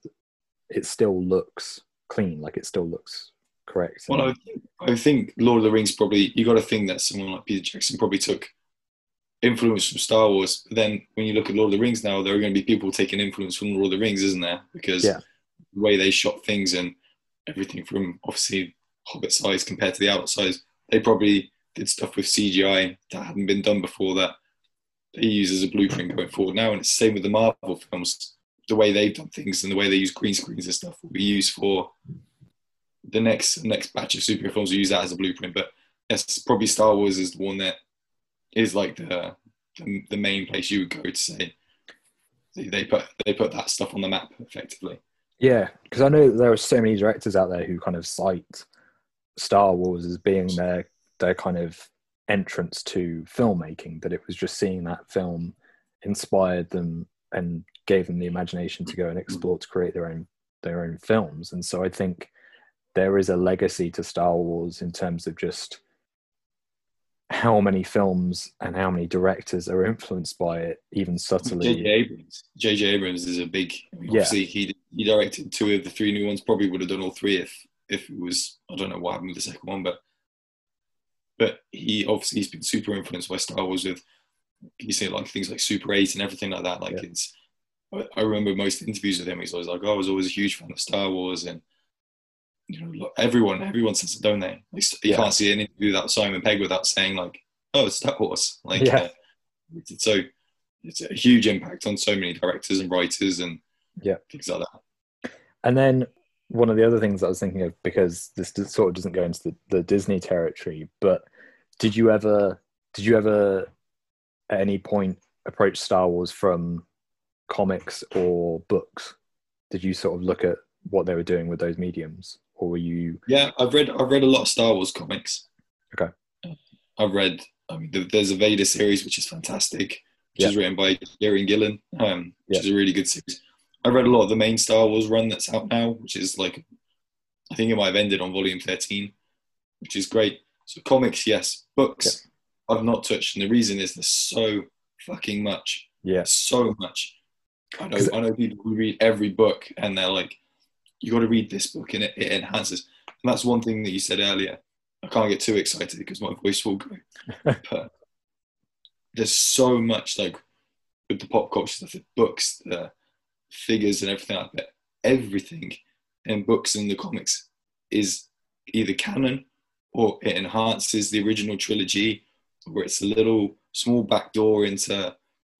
S2: it still looks clean, like it still looks correct.
S3: Well, I think, I think Lord of the Rings probably, you got to think that someone like Peter Jackson probably took influence from Star Wars. But then when you look at Lord of the Rings now, there are going to be people taking influence from Lord of the Rings, isn't there? Because
S2: Yeah.
S3: the way they shot things and everything from obviously Hobbit size compared to the Outer size, they probably did stuff with CGI that hadn't been done before that they use as a blueprint going forward now. And it's the same with the Marvel films. The way they've done things and the way they use green screens and stuff will be used for the next next batch of superhero films We use that as a blueprint. But yes, probably Star Wars is the one that is like the the, the main place you would go to say they, put they put that stuff on the map effectively.
S2: Yeah, because I know there are so many directors out there who kind of cite Star Wars as being their their kind of entrance to filmmaking. That it was just seeing that film inspired them and gave them the imagination to go and explore to create their own their own films. And so I think there is a legacy to Star Wars in terms of just how many films and how many directors are influenced by it, even subtly.
S3: J.J. Abrams. J.J. Abrams is a big. Mean,
S2: Yeah.
S3: obviously, he he directed two of the three new ones. Probably would have done all three if if it was. I don't know what happened with the second one, but but he obviously he's been super influenced by Star Wars with you see like things like Super Eight and everything like that. Like
S2: Yeah.
S3: it's. I- I remember most interviews with him. He's always like, oh, "I was always a huge fan of Star Wars," and you know, look, everyone everyone says it, don't they? Like, you
S2: Yeah.
S3: can't see an interview without Simon Pegg without saying like, "Oh, it's Star Wars." Like,
S2: Yeah.
S3: uh, so it's a huge impact on so many directors and writers and
S2: Yeah.
S3: things like that.
S2: And then one of the other things I was thinking of, because this sort of doesn't go into the, the Disney territory, but did you ever, did you ever at any point approach Star Wars from comics or books? Did you sort of look at what they were doing with those mediums, or were you?
S3: Yeah, I've read I've read a lot of Star Wars comics.
S2: Okay.
S3: I've read. I mean, there's a Vader series which is fantastic, which
S2: Yeah.
S3: is written by Gary Gillen, um, which
S2: Yeah.
S3: is a really good series. I read a lot of the main Star Wars run that's out now, which is like, I think it might have ended on volume 13, which is great. So comics, yes. Books, I've not touched, and the reason is there's so fucking much,
S2: Yeah,
S3: so much. I know, I know people who read every book, and they're like, "You got to read this book, and it, it enhances." And that's one thing that you said earlier. I can't get too excited because my voice will go. but there's so much like with the pop culture stuff, the books, the figures, and everything like that. Everything in books and the comics is either canon or it enhances the original trilogy, or it's a little small backdoor into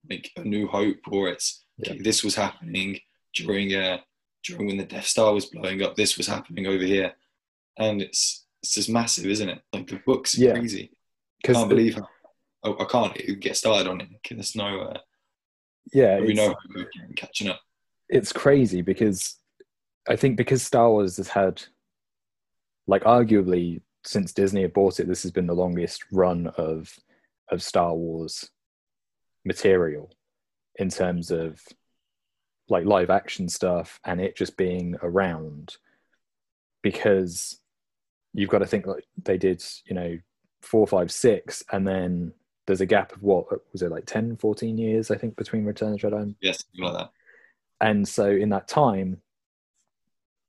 S3: like a New Hope, or it's okay, this was happening during uh during when the Death Star was blowing up. This was happening over here, and it's it's just massive, isn't it? Like the books are
S2: Yeah.
S3: crazy.
S2: because
S3: can't believe how I, I can't get started on it. There's no uh,
S2: yeah,
S3: we know catching up.
S2: it's crazy because I think because Star Wars has had, like, arguably since Disney had bought it, this has been the longest run of of Star Wars material in terms of like live action stuff and it just being around because you've got to think like they did you know four five six and then there's a gap of what was it like 10 14 years i think between return of the jedi and
S3: Yes, like that.
S2: and so in that time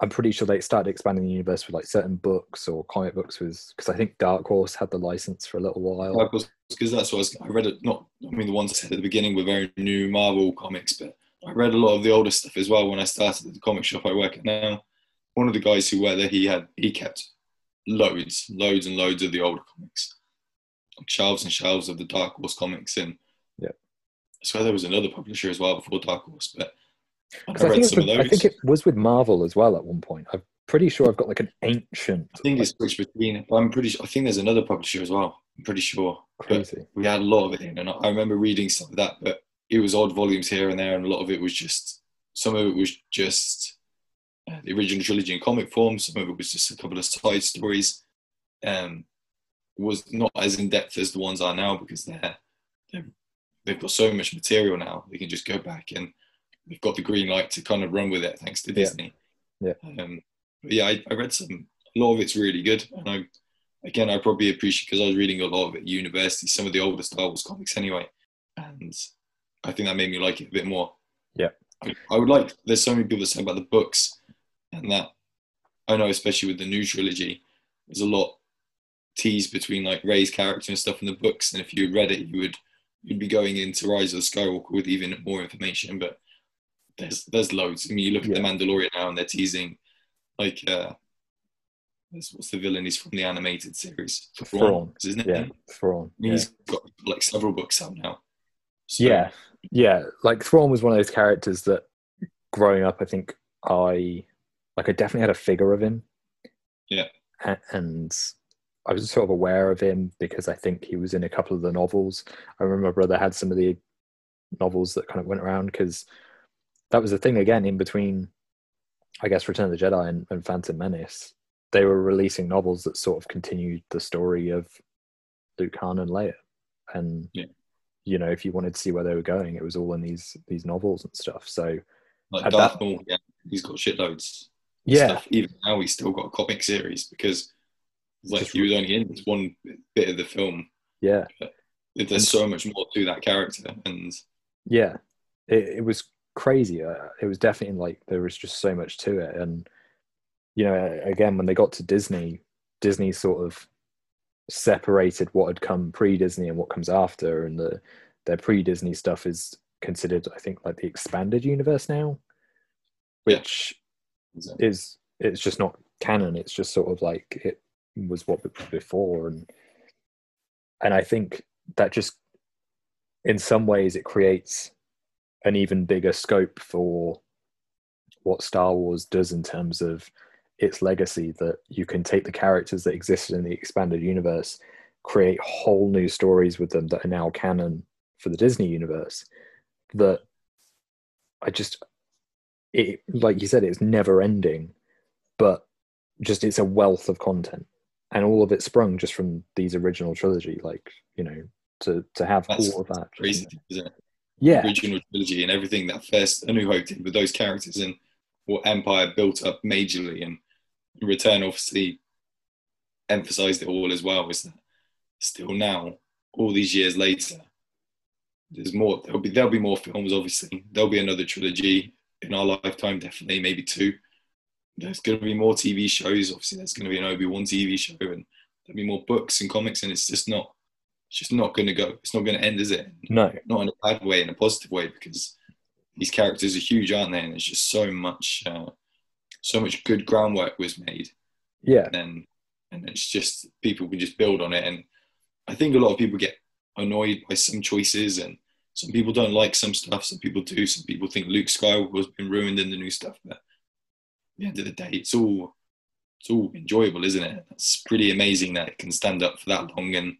S2: i'm pretty sure they started expanding the universe with like certain books or comic books was because i think dark horse had the license for a little while
S3: because that's what I, was, I read. It not, I mean, the ones I said at the beginning were very new Marvel comics, but I read a lot of the older stuff as well when I started at the comic shop I work at now. One of the guys who worked there, he had he kept loads, loads and loads of the older comics, like shelves and shelves of the Dark Horse comics, and
S2: Yeah.
S3: I swear there was another publisher as well before Dark Horse, but I
S2: I,
S3: read
S2: think, with,
S3: those.
S2: I think it was with marvel as well at one point i'm pretty sure i've got like an ancient
S3: I think it's switched between. I'm pretty. sure I think there's another publisher as well. I'm pretty sure. But
S2: crazy
S3: we had a lot of it in, and I remember reading some of that, but it was odd volumes here and there, and a lot of it was just. Some of it was just uh, the original trilogy in comic form. Some of it was just a couple of side stories. Um, was not as in depth as the ones are now because they're, they're they've got so much material now. They can just go back and they've got the green light to kind of run with it thanks to
S2: Yeah.
S3: Disney.
S2: Yeah.
S3: Um, but yeah, I, I read some. A lot of it's really good, and I again I probably appreciate because I was reading a lot of it at university, some of the older Star Wars comics anyway, and I think that made me like it a bit more.
S2: Yeah.
S3: I, would like. There's so many people that say about the books, and that I know, especially with the new trilogy, there's a lot teased between like Rey's character and stuff in the books, and if you read it, you would you'd be going into Rise of the Skywalker with even more information, but. There's, there's loads. I mean, you look at the Mandalorian now, and they're teasing, like, uh, what's what's the villain? He's from the animated series.
S2: Thrawn.
S3: is his name?
S2: yeah Thrawn. Yeah.
S3: He's got like several books out now. So,
S2: yeah yeah like Thrawn was one of those characters that growing up i think i like i definitely had a figure of him
S3: Yeah.
S2: And i was sort of aware of him because i think he was in a couple of the novels i remember my brother had some of the novels that kind of went around because that was the thing again in between i guess return of the jedi and, and phantom menace they were releasing novels that sort of continued the story of luke han and leia and
S3: Yeah.
S2: You know if you wanted to see where they were going it was all in these these novels and stuff so
S3: like Darth Maul, yeah, he's got shitloads.
S2: yeah
S3: Stuff. Even now, he's still got a comic series because like he was only in this one bit of the film.
S2: yeah
S3: There's
S2: And-
S3: so much more to that character, and
S2: yeah it, it was crazy uh, it was definitely like there was just so much to it and you know again when they got to disney disney sort of separated what had come pre-disney and what comes after and the their pre-disney stuff is considered i think like the expanded universe now
S3: Yeah.
S2: which is it's just not canon it's just sort of like it was what before and and i think that just in some ways it creates an even bigger scope for what Star Wars does in terms of its legacy that you can take the characters that existed in the expanded universe create whole new stories with them that are now canon for the Disney universe that I just it like you said it's never ending but just it's a wealth of content and all of it sprung just from these original trilogy like you know to to have
S3: That's
S2: all of that
S3: crazy, isn't it?
S2: yeah
S3: Original trilogy and everything that first A New Hope did with those characters and what Empire built up majorly and Return obviously emphasized it all as well. Is that still now, all these years later, there's more. There'll be there'll be more films. Obviously, there'll be another trilogy in our lifetime. Definitely, maybe two. There's going to be more TV shows. Obviously, there's going to be an Obi Wan TV show, and there'll be more books and comics. And it's just not. It's just not going to go. It's not going to end, is it?
S2: no
S3: Not in a bad way, in a positive way, because these characters are huge, aren't they? And there's just so much, uh, so much good groundwork was made.
S2: Yeah.
S3: And then and it's just people can just build on it. And i think a lot of people get annoyed by some choices and some people don't like some stuff. Some people do. Some people think luke skywalker has been ruined in the new stuff. But at the end of the day it's all it's all enjoyable isn't it? It's pretty amazing that it can stand up for that long and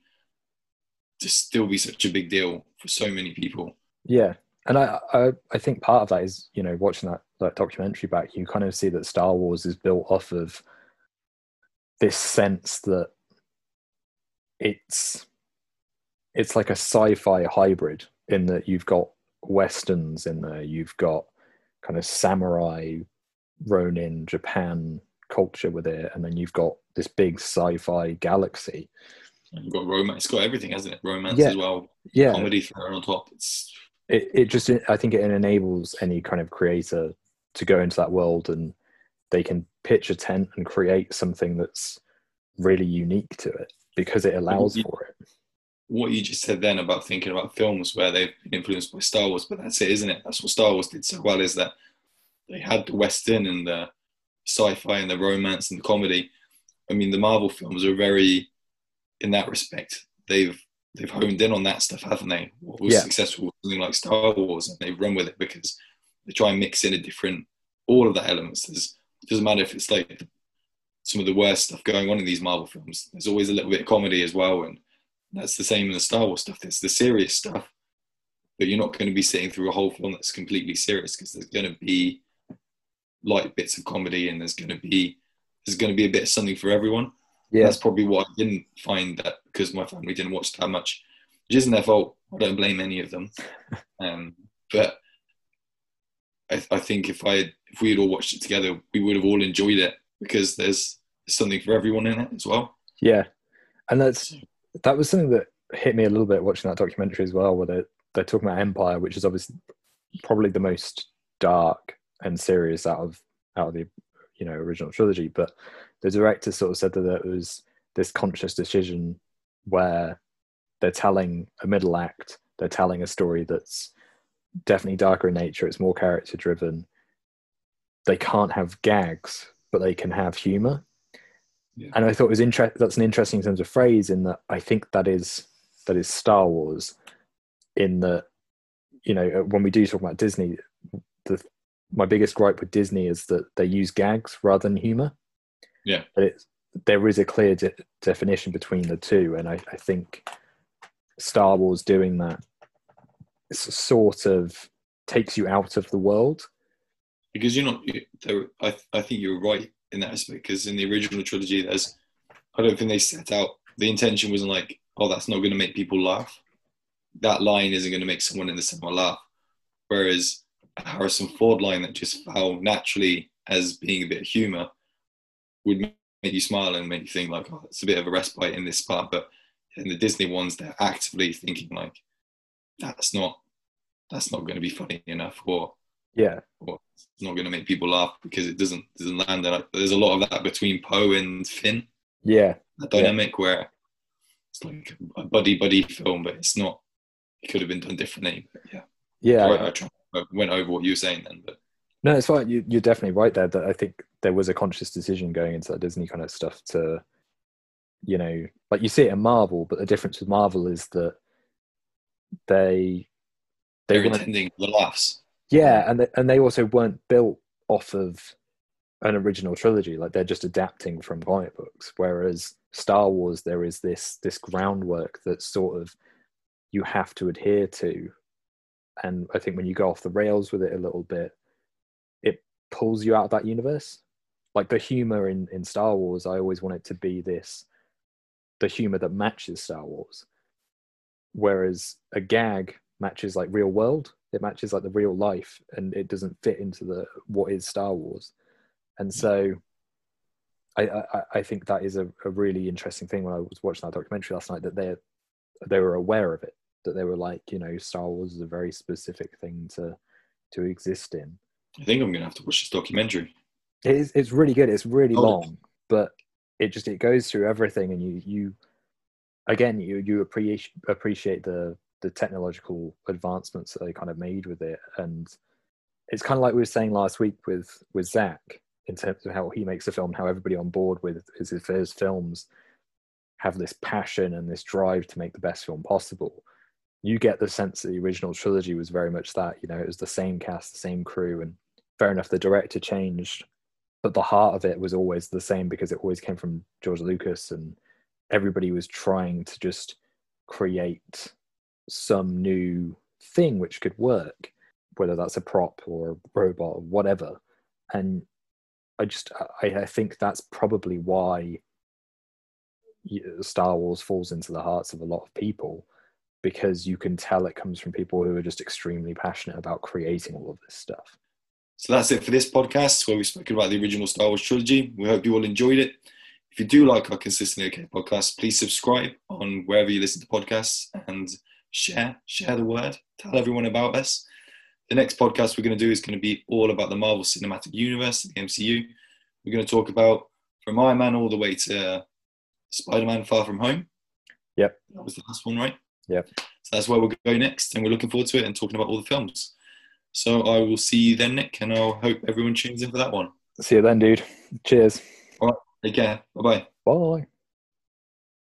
S3: to still be such a big deal for so many people.
S2: Yeah, and I, I I think part of that is you know watching that that documentary back, you kind of see that Star Wars is built off of this sense that it's it's like a sci-fi hybrid in that you've got westerns in there, you've got kind of samurai, Ronin, Japan culture with it, and then you've got this big sci-fi galaxy.
S3: and you've got romance it's got everything hasn't it romance
S2: Yeah.
S3: as well
S2: Yeah,
S3: comedy thrown on top it's
S2: it, it just i think it enables any kind of creator to go into that world and they can pitch a tent and create something that's really unique to it because it allows
S3: Yeah.
S2: for it
S3: what you just said then about thinking about films where they've been influenced by Star Wars, but that's it, isn't it? That's what Star Wars did so well is that they had the Western and the sci-fi and the romance and the comedy. I mean, the Marvel films are very, in that respect, they've they've honed in on that stuff, haven't they? What was
S2: Yeah.
S3: successful with something like Star Wars, and they've run with it because they try and mix in a different all of the elements. There's, it doesn't matter if it's like some of the worst stuff going on in these Marvel films. There's always a little bit of comedy as well, and that's the same in the Star Wars stuff. There's the serious stuff, but you're not going to be sitting through a whole film that's completely serious because there's going to be light bits of comedy and there's going to be there's going to be a bit of something for everyone.
S2: yeah
S3: That's probably what I didn't find that because my family didn't watch that much, which isn't their fault. I don't blame any of them. Um, but I, I think if I if we had all watched it together, we would have all enjoyed it because there's something for everyone in it as well.
S2: yeah and that's that was something that hit me a little bit watching that documentary as well where they're, they're talking about empire which is obviously probably the most dark and serious out of out of the you know original trilogy but the director sort of said that it was this conscious decision where they're telling a middle act they're telling a story that's definitely darker in nature it's more character driven they can't have gags but they can have humor
S3: Yeah.
S2: and i thought it was interest that's an interesting terms of phrase in that i think that is that is star wars in that you know uh, when we do talk about disney the my biggest gripe with disney is that they use gags rather than humor
S3: Yeah.
S2: but it's there is a clear de- definition between the two and I, I think star wars doing that sort of takes you out of the world
S3: because you're not. I, I think you're right in that aspect. Because in the original trilogy, there's, I don't think they set out the intention wasn't like, oh, that's not going to make people laugh. That line isn't going to make someone in the cinema laugh. Whereas a Harrison Ford line that just fell naturally as being a bit of humor would make you smile and make you think like, oh, it's a bit of a respite in this part. But in the Disney ones, they're actively thinking like, that's not, that's not going to be funny enough, or
S2: yeah
S3: or it's not going to make people laugh because it doesn't doesn't land. And I- there's a lot of that between Poe and Finn,
S2: yeah
S3: that dynamic where it's like a buddy buddy film, but it's not. It could have been done differently. But yeah,
S2: yeah
S3: I, I, tried, I went over what you were saying then, but
S2: No, it's fine. You, you're definitely right there. That I think there was a conscious decision going into that Disney kind of stuff to, you know, like you see it in Marvel, but the difference with Marvel is that they
S3: They are
S2: weren't
S3: intending the laughs.
S2: yeah. and they, and they also weren't built off of an original trilogy. Like they're just adapting from comic books. Whereas star wars there is this this groundwork that sort of you have to adhere to. And i think when you go off the rails with it a little bit it pulls you out of that universe. Like the humor in in star wars i always want it to be this the humor that matches star wars. Whereas a gag matches like real world. It matches like the real life and it doesn't fit into the what is star wars. And mm. so i i, I think that is a, a really interesting thing when i was watching that documentary last night that they they were aware of it that they were like you know star wars is a very specific thing to to exist in.
S3: I think I'm going to have to watch this documentary.
S2: it is, it's really good. It's really
S3: Oh.
S2: long but it just it goes through everything and you you again you you appreciate appreciate the the technological advancements that they kind of made with it. And it's kind of like we were saying last week with with zach in terms of how he makes a film how everybody on board with his, his films have this passion and this drive to make the best film possible. You get the sense that the original trilogy was very much that you know it was the same cast the same crew and fair enough the director changed but the heart of it was always the same because it always came from george lucas and everybody was trying to just create some new thing which could work whether that's a prop or a robot or whatever and i just i, I think that's probably why star wars falls into the hearts of a lot of people because you can tell it comes from people who are just extremely passionate about creating all of this stuff
S3: So that's it for this podcast where we've spoken about the original Star Wars trilogy. We hope you all enjoyed it. If you do like our Consistently Okay podcast, please subscribe on wherever you listen to podcasts and share, share the word, tell everyone about us. The next podcast we're going to do is going to be all about the Marvel Cinematic Universe, the MCU. We're going to talk about from Iron Man all the way to Spider Man Far From Home.
S2: Yep.
S3: That was the last one, right?
S2: Yep.
S3: So that's where we'll go next, and we're looking forward to it and talking about all the films. So I will see you then, Nick, and I'll hope everyone tunes in for that one.
S2: see you then dude cheers All right.
S3: Take care. Bye bye.
S2: bye